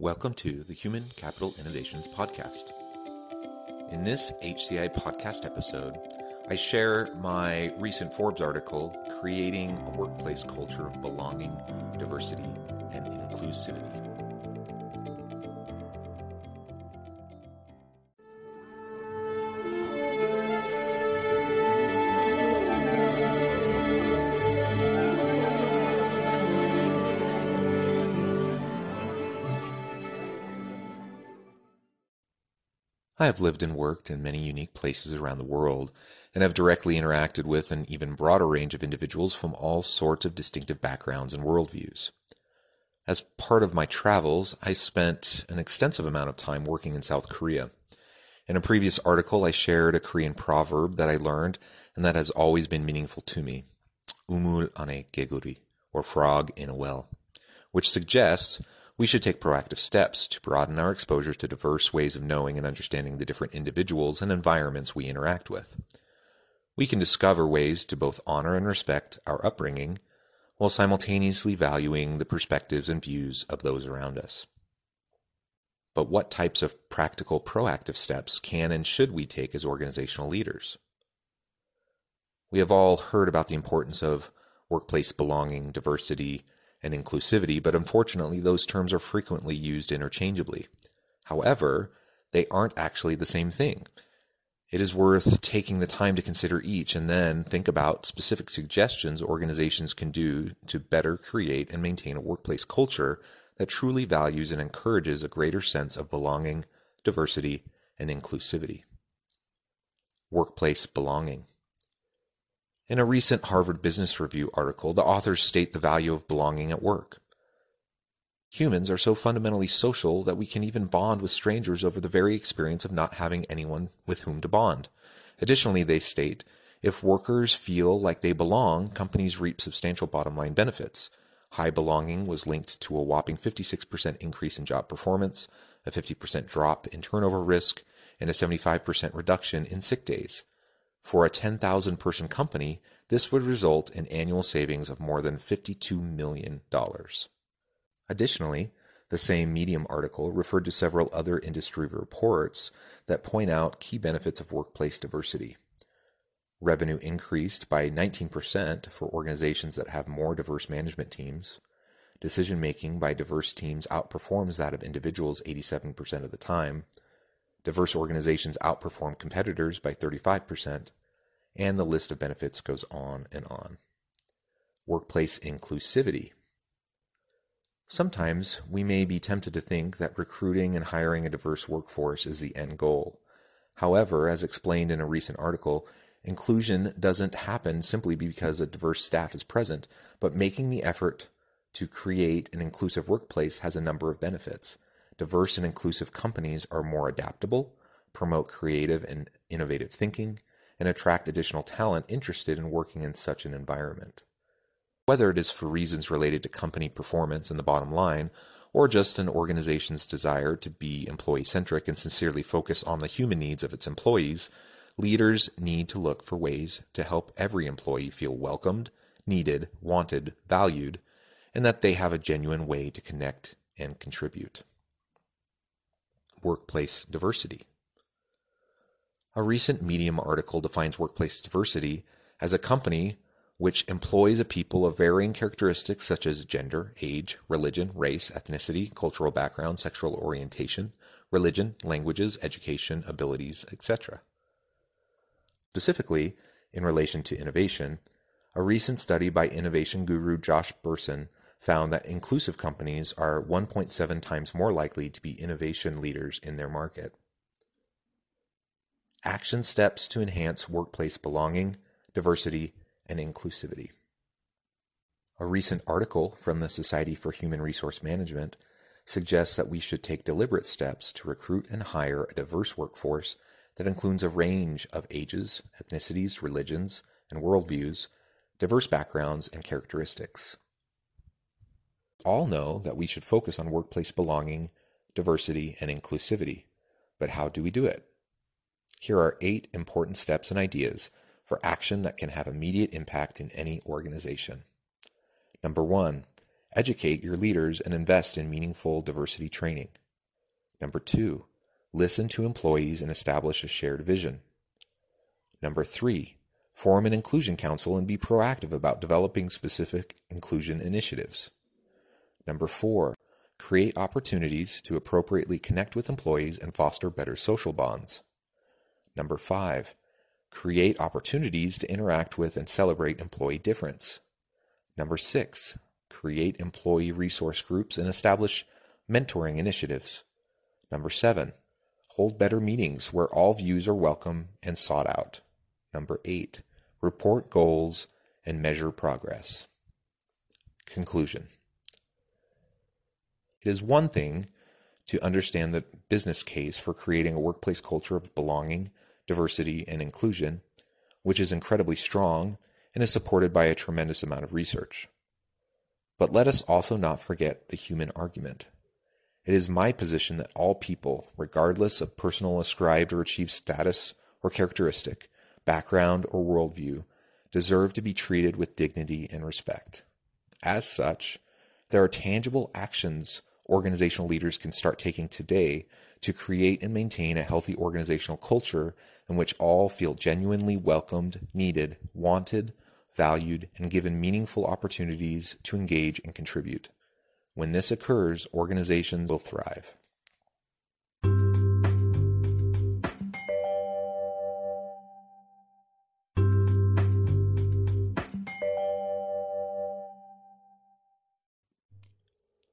Welcome to the Human Capital Innovations Podcast. In this HCI podcast episode, I share my recent Forbes article, Creating a Workplace Culture of Belonging, Diversity, and Inclusivity. I have lived and worked in many unique places around the world and have directly interacted with an even broader range of individuals from all sorts of distinctive backgrounds and worldviews. As part of my travels, I spent an extensive amount of time working in South Korea. In a previous article, I shared a Korean proverb that I learned and that has always been meaningful to me. Umul ane geguri, or frog in a well, which suggests we should take proactive steps to broaden our exposure to diverse ways of knowing and understanding the different individuals and environments we interact with. We can discover ways to both honor and respect our upbringing while simultaneously valuing the perspectives and views of those around us. But what types of practical proactive steps can and should we take as organizational leaders? We have all heard about the importance of workplace belonging, diversity, and inclusivity, but unfortunately, those terms are frequently used interchangeably. However, they aren't actually the same thing. It is worth taking the time to consider each and then think about specific suggestions organizations can do to better create and maintain a workplace culture that truly values and encourages a greater sense of belonging, diversity, and inclusivity. Workplace belonging. In a recent Harvard Business Review article, the authors state the value of belonging at work. Humans are so fundamentally social that we can even bond with strangers over the very experience of not having anyone with whom to bond. Additionally, they state, if workers feel like they belong, companies reap substantial bottom line benefits. High belonging was linked to a whopping 56% increase in job performance, a 50% drop in turnover risk, and a 75% reduction in sick days. For a 10,000 person company, this would result in annual savings of more than $52 million. Additionally, the same Medium article referred to several other industry reports that point out key benefits of workplace diversity. Revenue increased by 19% for organizations that have more diverse management teams. Decision making by diverse teams outperforms that of individuals 87% of the time. Diverse organizations outperform competitors by 35%, and the list of benefits goes on and on. Workplace inclusivity. Sometimes we may be tempted to think that recruiting and hiring a diverse workforce is the end goal. However, as explained in a recent article, inclusion doesn't happen simply because a diverse staff is present, but making the effort to create an inclusive workplace has a number of benefits diverse and inclusive companies are more adaptable, promote creative and innovative thinking, and attract additional talent interested in working in such an environment. Whether it is for reasons related to company performance and the bottom line, or just an organization's desire to be employee centric and sincerely focus on the human needs of its employees, leaders need to look for ways to help every employee feel welcomed, needed, wanted, valued, and that they have a genuine way to connect and contribute workplace diversity. A recent Medium article defines workplace diversity as a company which employs a people of varying characteristics such as gender, age, religion, race, ethnicity, cultural background, sexual orientation, religion, languages, education, abilities, etc. Specifically, in relation to innovation, a recent study by innovation guru Josh Bersin found that inclusive companies are 1.7 times more likely to be innovation leaders in their market. Action steps to enhance workplace belonging, diversity, and inclusivity. A recent article from the Society for Human Resource Management suggests that we should take deliberate steps to recruit and hire a diverse workforce that includes a range of ages, ethnicities, religions, and worldviews, diverse backgrounds, and characteristics. All know that we should focus on workplace belonging, diversity, and inclusivity. But how do we do it? Here are eight important steps and ideas for action that can have immediate impact in any organization. Number one, educate your leaders and invest in meaningful diversity training. Number two, listen to employees and establish a shared vision. Number three, form an inclusion council and be proactive about developing specific inclusion initiatives. Number four, create opportunities to appropriately connect with employees and foster better social bonds. Number five, create opportunities to interact with and celebrate employee difference. Number six, create employee resource groups and establish mentoring initiatives. Number seven, hold better meetings where all views are welcome and sought out. Number eight, report goals and measure progress. Conclusion It is one thing to understand the business case for creating a workplace culture of belonging, diversity, and inclusion, which is incredibly strong and is supported by a tremendous amount of research. But let us also not forget the human argument. It is my position that all people, regardless of personal ascribed or achieved status or characteristic, background or worldview, deserve to be treated with dignity and respect. As such, there are tangible actions organizational leaders can start taking today to create and maintain a healthy organizational culture in which all feel genuinely welcomed, needed, wanted, valued, and given meaningful opportunities to engage and contribute. When this occurs, organizations will thrive.